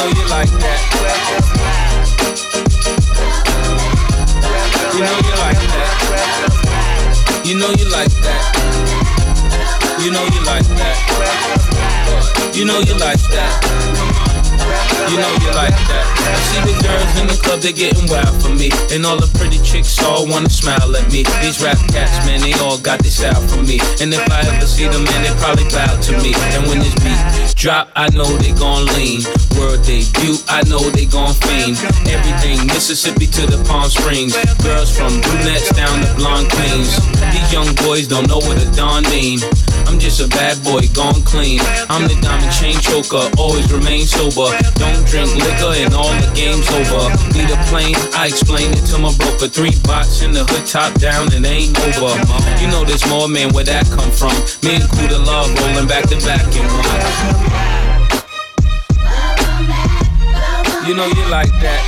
know you like that. You know you like that. You know you like that. You know you like that. You know you like that. I see the girls in the club, they getting wild for me. And all the pretty chicks all wanna smile at me. These rap cats, man, they all got this out for me. And if I ever see them, man, they probably bow to me. And when this beat drop, I know they gon' lean. World debut, I know they gon' fame. Everything Mississippi to the Palm Springs. Girls from brunettes down to blonde queens. These young boys don't know what a Don mean. I'm just a bad boy, gone clean. I'm the diamond chain choker, always remain sober. Don't drink liquor and all the game's over. Need a plane, I explain it to my broker. Three bots in the hood, top down, and ain't over. You know there's more, man, where that come from? Me and Kuda Love rolling back to back in one. You know you like that.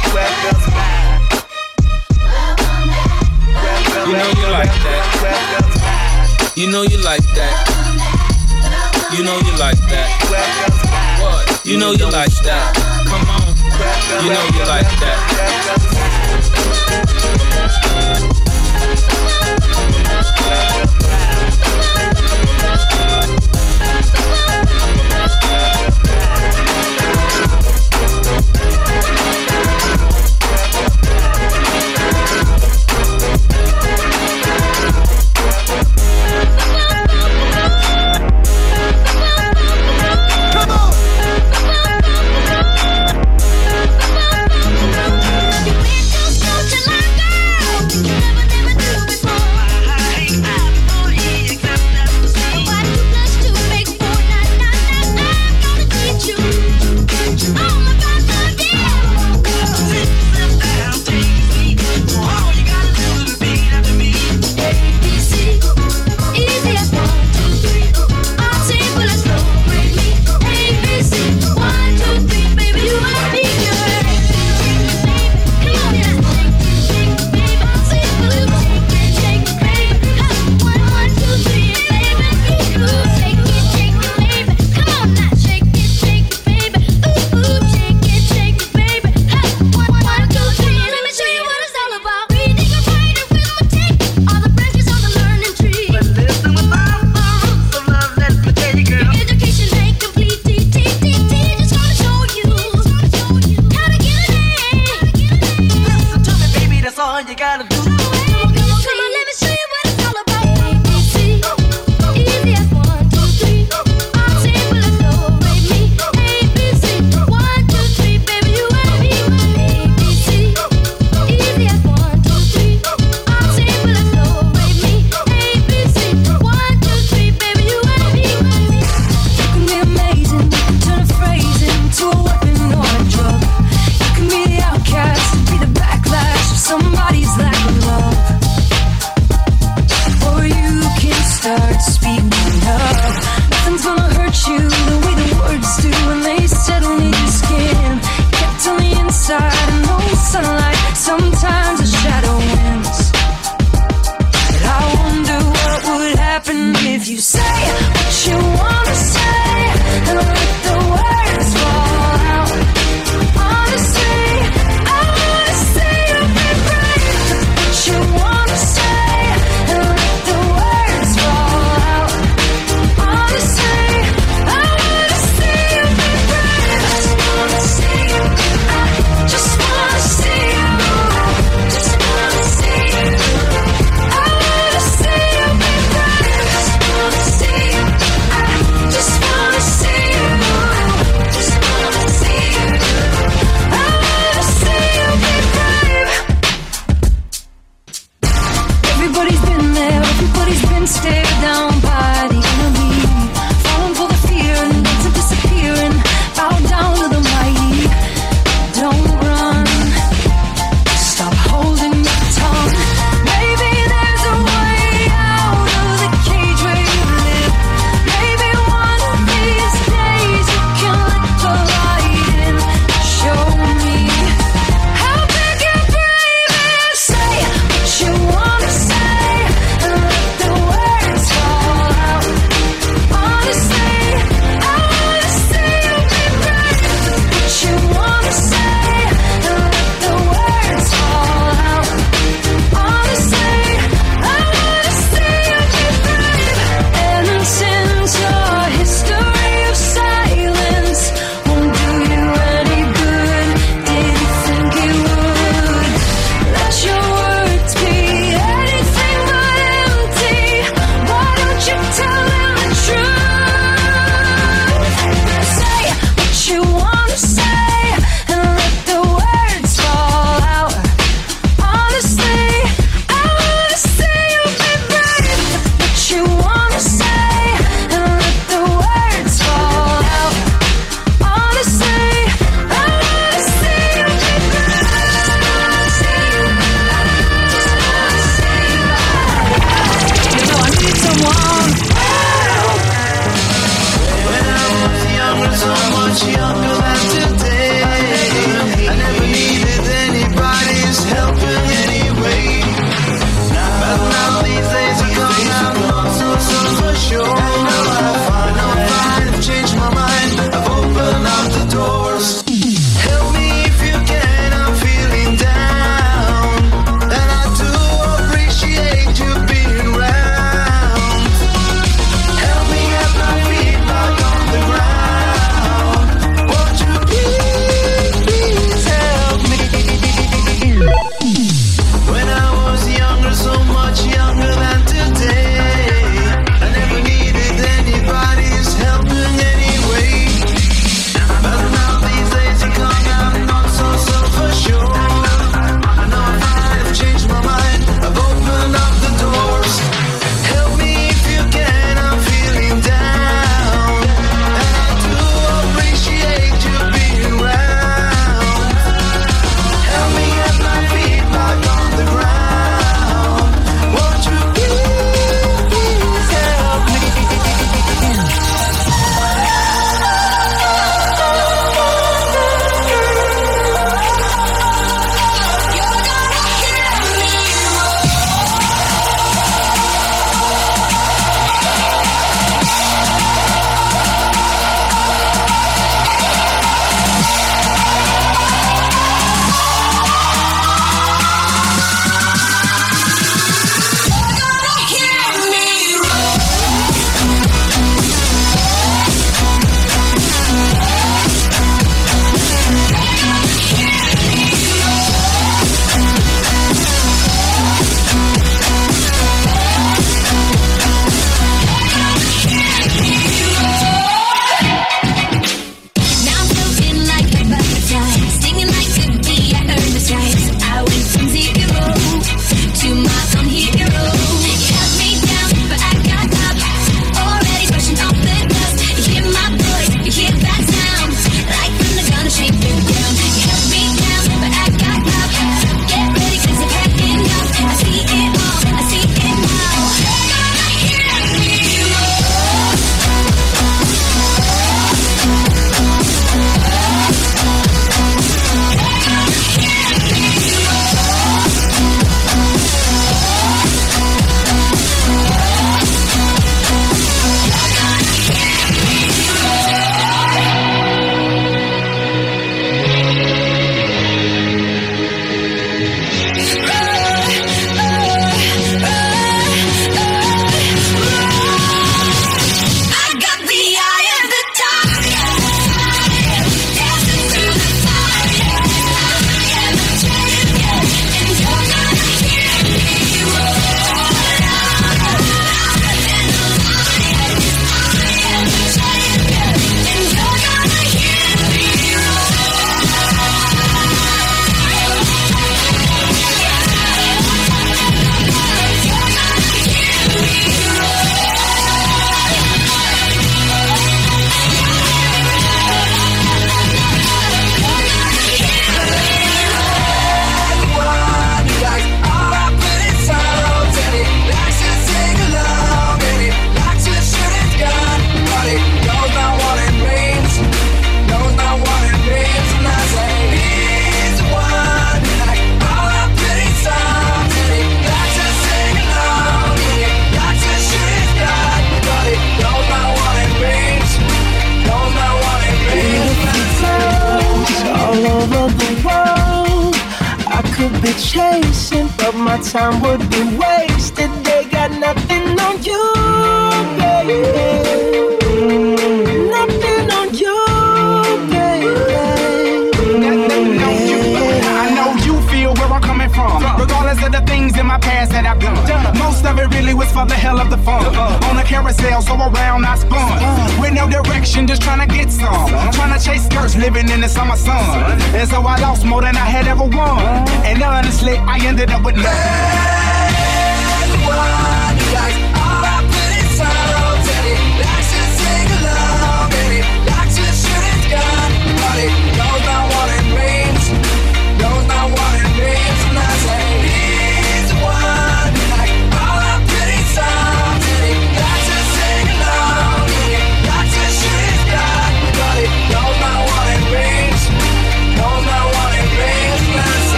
You know you like that. You know you like that. You know you like that. What? You know you like that. Come on. You know you like somebody's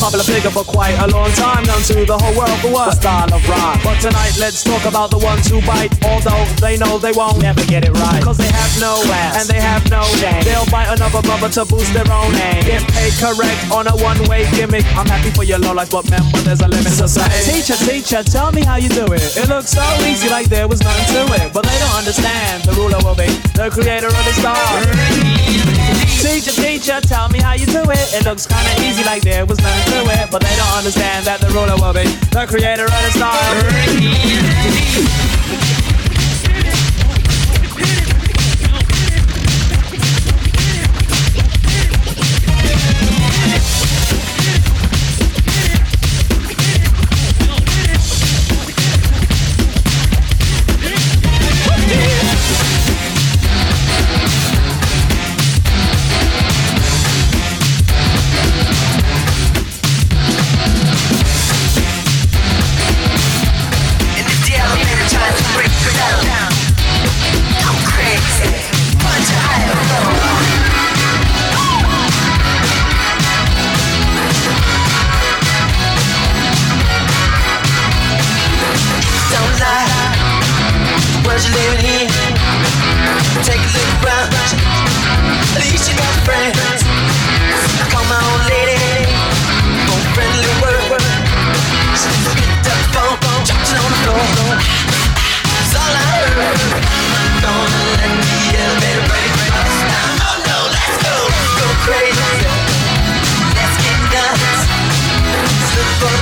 popular figure for quite a long time, known to the whole world for what? The style of rock. But tonight, let's talk about the ones who bite, although they know they won't never get it right. Cause they have no ass, and they have no game. They'll bite another brother to boost their own name. Get paid correct on a one-way gimmick. I'm happy for your low life, but remember there's a limit to say. Teacher, teacher, tell me how you do it. It looks so easy, like there was nothing to it. But they don't understand, the ruler will be the creator of the star. Teacher, teacher, tell me how you do it. It looks kinda easy, like there was nothing to it. But they don't understand that the ruler will be the creator of the star.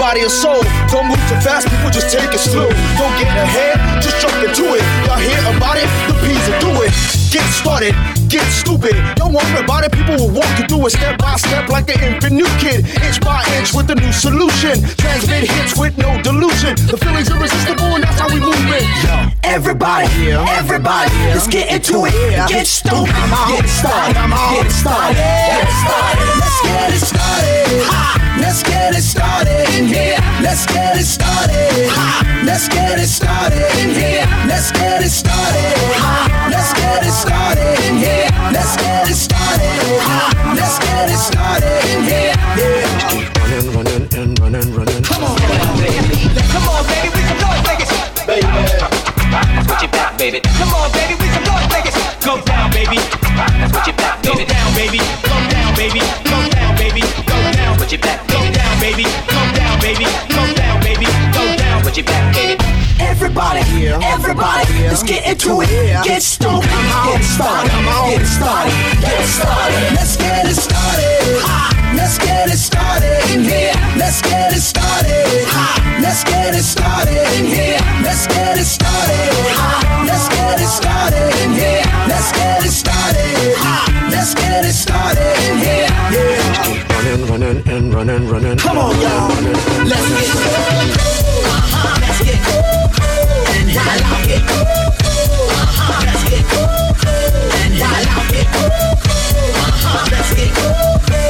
body and soul. Don't move too fast, people just take it slow. Don't get ahead, just jump into it. Y'all hear about it? The Peas will do it. Get started, get stupid. Don't worry about it, people will walk you through it step by step like an infant new kid. Inch by inch with a new solution. Transmit hits with no delusion. The feeling's are irresistible and that's how we move it. Yo. Everybody, everybody, let's get into it. Get stupid, get started, get started, get started. Let's get it started. Let's get it started in here. Let's get it started. Let's get it started in here. Let's get it started. Let's get it started in here. Let's get it started. Let's get it started in here. Yeah. Running, running, and running, running. Come on, baby. Come on, baby. We some North Vegas. That's what you back, baby. Come on, baby. We some North Vegas. Go down, baby. That's what you back, Go baby. down, baby. Go down, baby. Go down, baby. Go down. What you back, Go down, baby. Go down, baby. Go down, baby. Go down. What you back, baby. Everybody, everybody, let's get into it. Get stupid, get started, get started, get started. Let's get it started. Let's get it started in here. Let's get it started. Let's get it started in here. Let's get it started. Let's get it started in here. Let's get it started. Let's get it started in here. Yeah. Running, running, and running, running. Come on, y'all. Let's get cool. Uh-huh, let's get cool. And I like it. Uh-huh, let's get cool. And I like it. Uh-huh, let's get cool.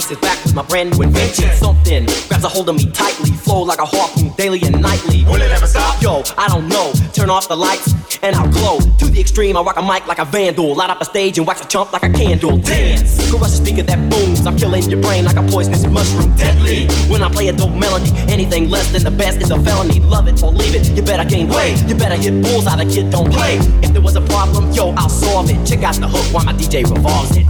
listen. I sit back with my brand new invention. Something grabs a hold of me tightly. Flow like a harpoon daily and nightly. Will it ever stop? Yo, I don't know. Turn off the lights and I'll glow. To the extreme, I rock a mic like a vandal. Light up a stage and wax a chump like a candle. Dance. Crush a speaker that booms. I'm killing your brain like a poisonous mushroom. Deadly. When I play a dope melody, anything less than the best is a felony. Love it or leave it. You better gain weight. You better hit bulls out. A kid don't play. If there was a problem, yo, I'll solve it. Check out the hook while my DJ revolves it.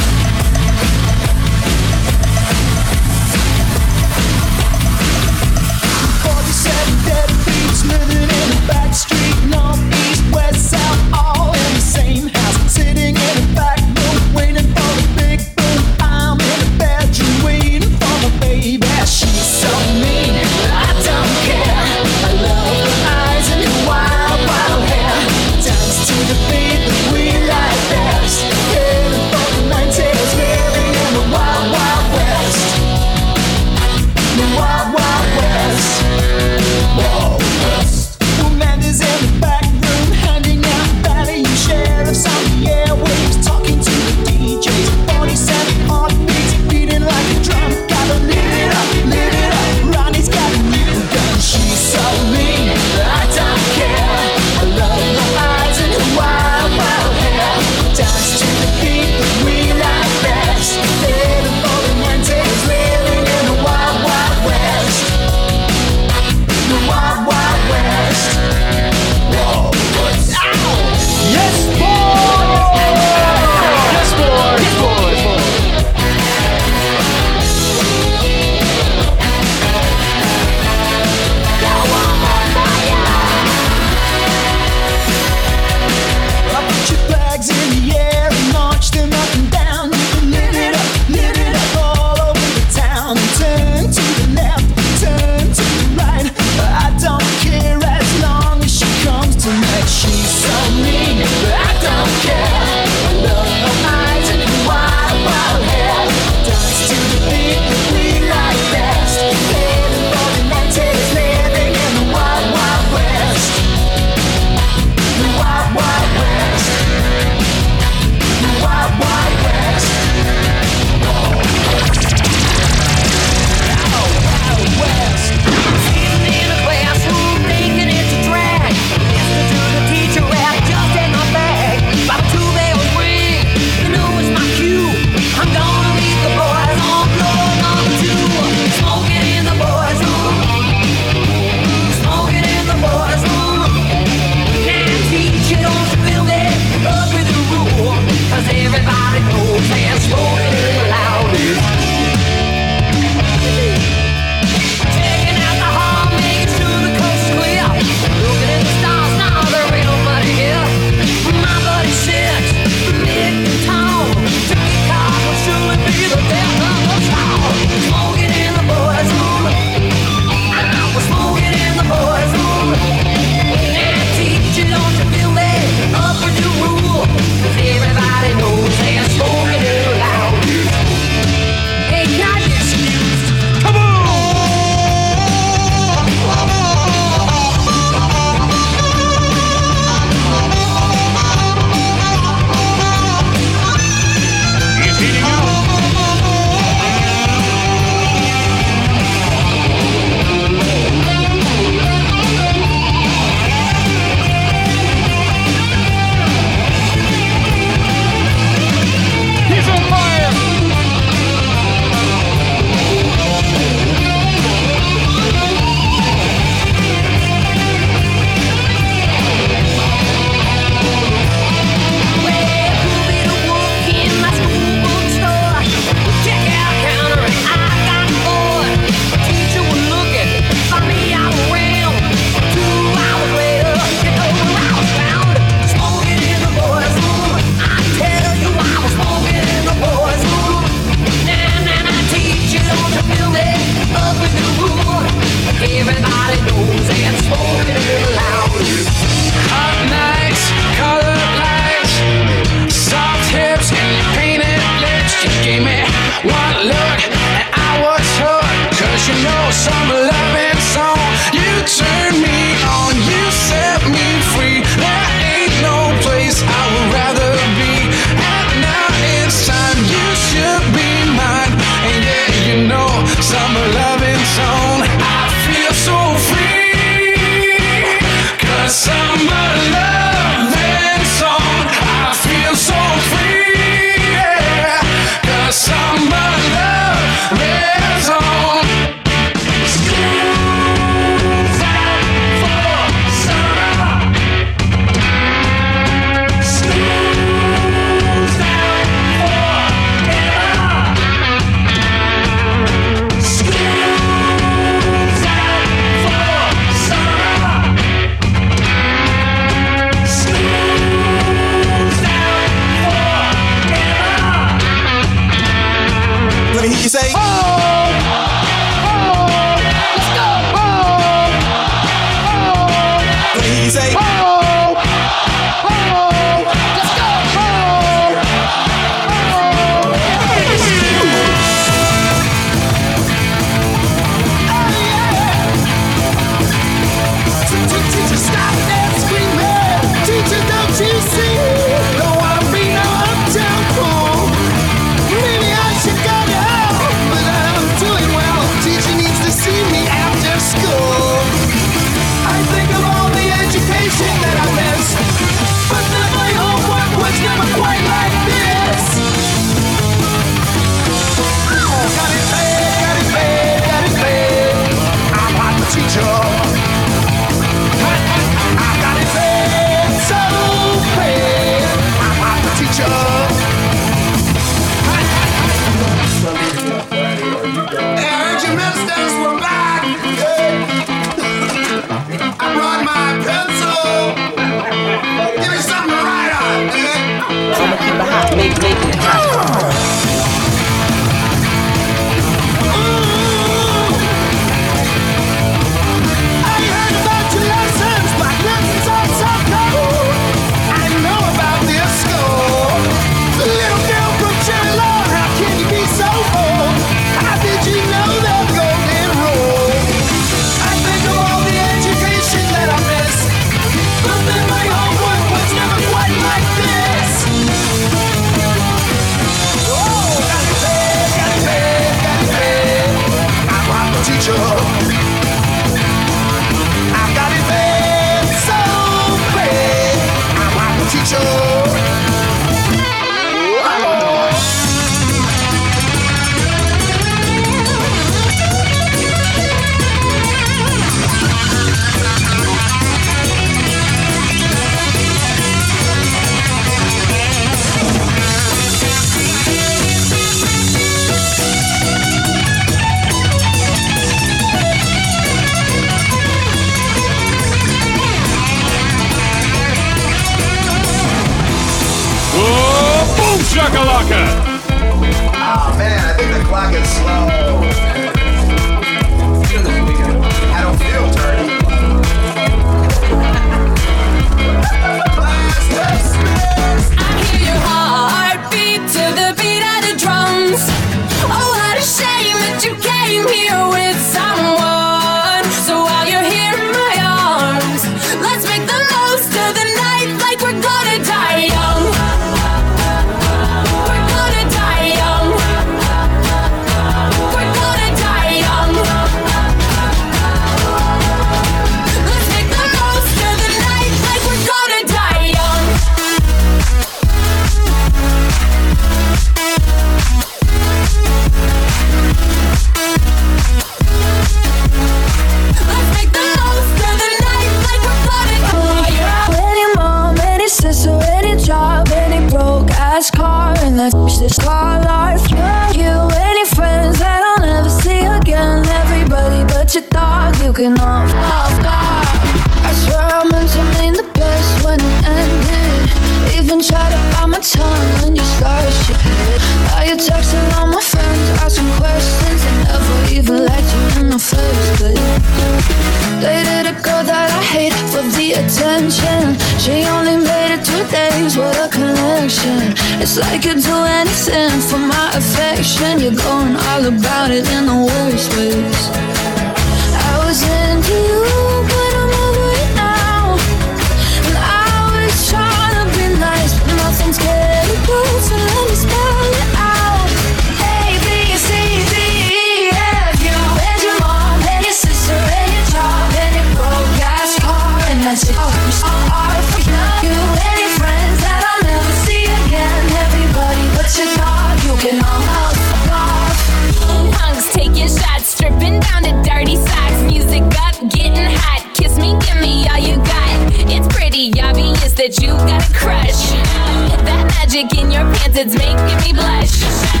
It's making me blush.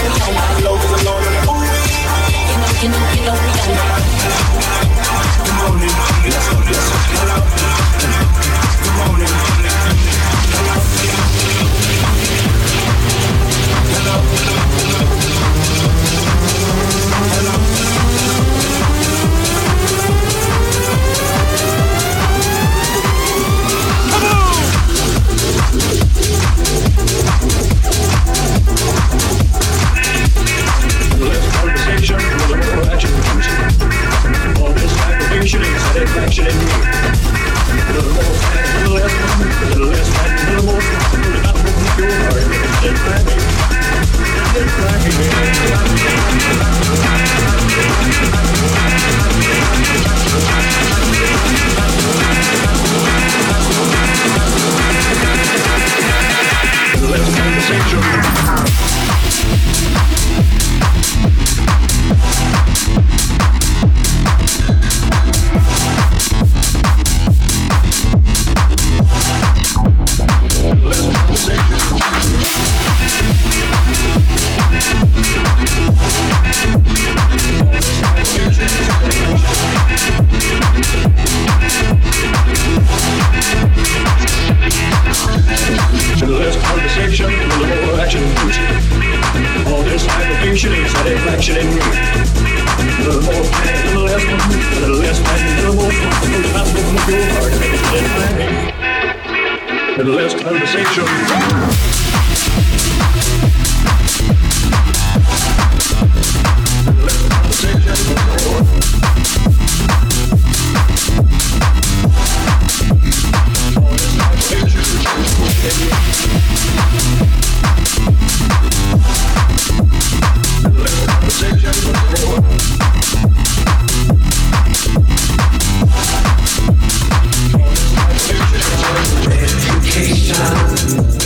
All my lows and lows and ooh, you know, you know, you know, you know. Yeah. We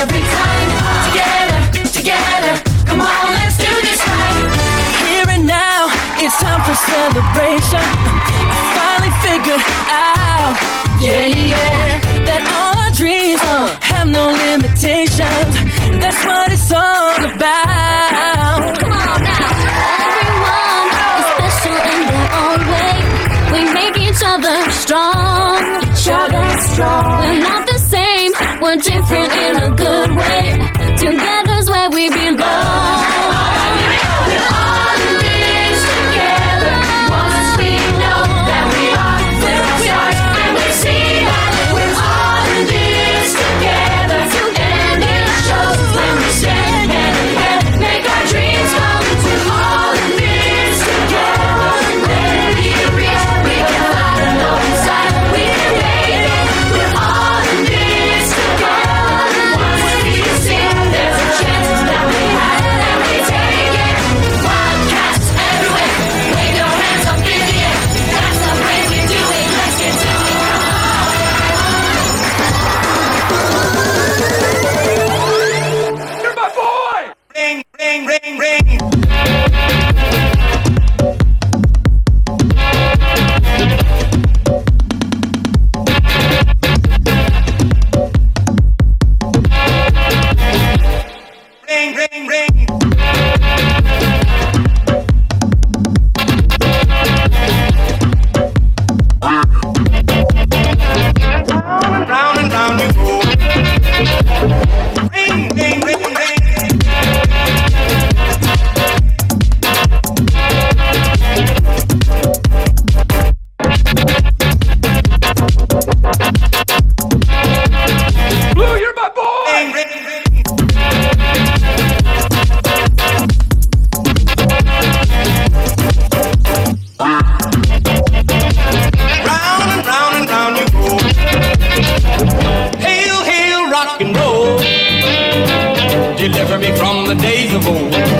every time. Together, together, come on, let's do this right. Here and now, it's time for celebration. I finally figured out, yeah, yeah, that all our dreams uh. have no limitations. That's what different in a good way. Together's where we belong. The days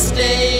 stay.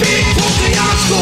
Big Pokeya's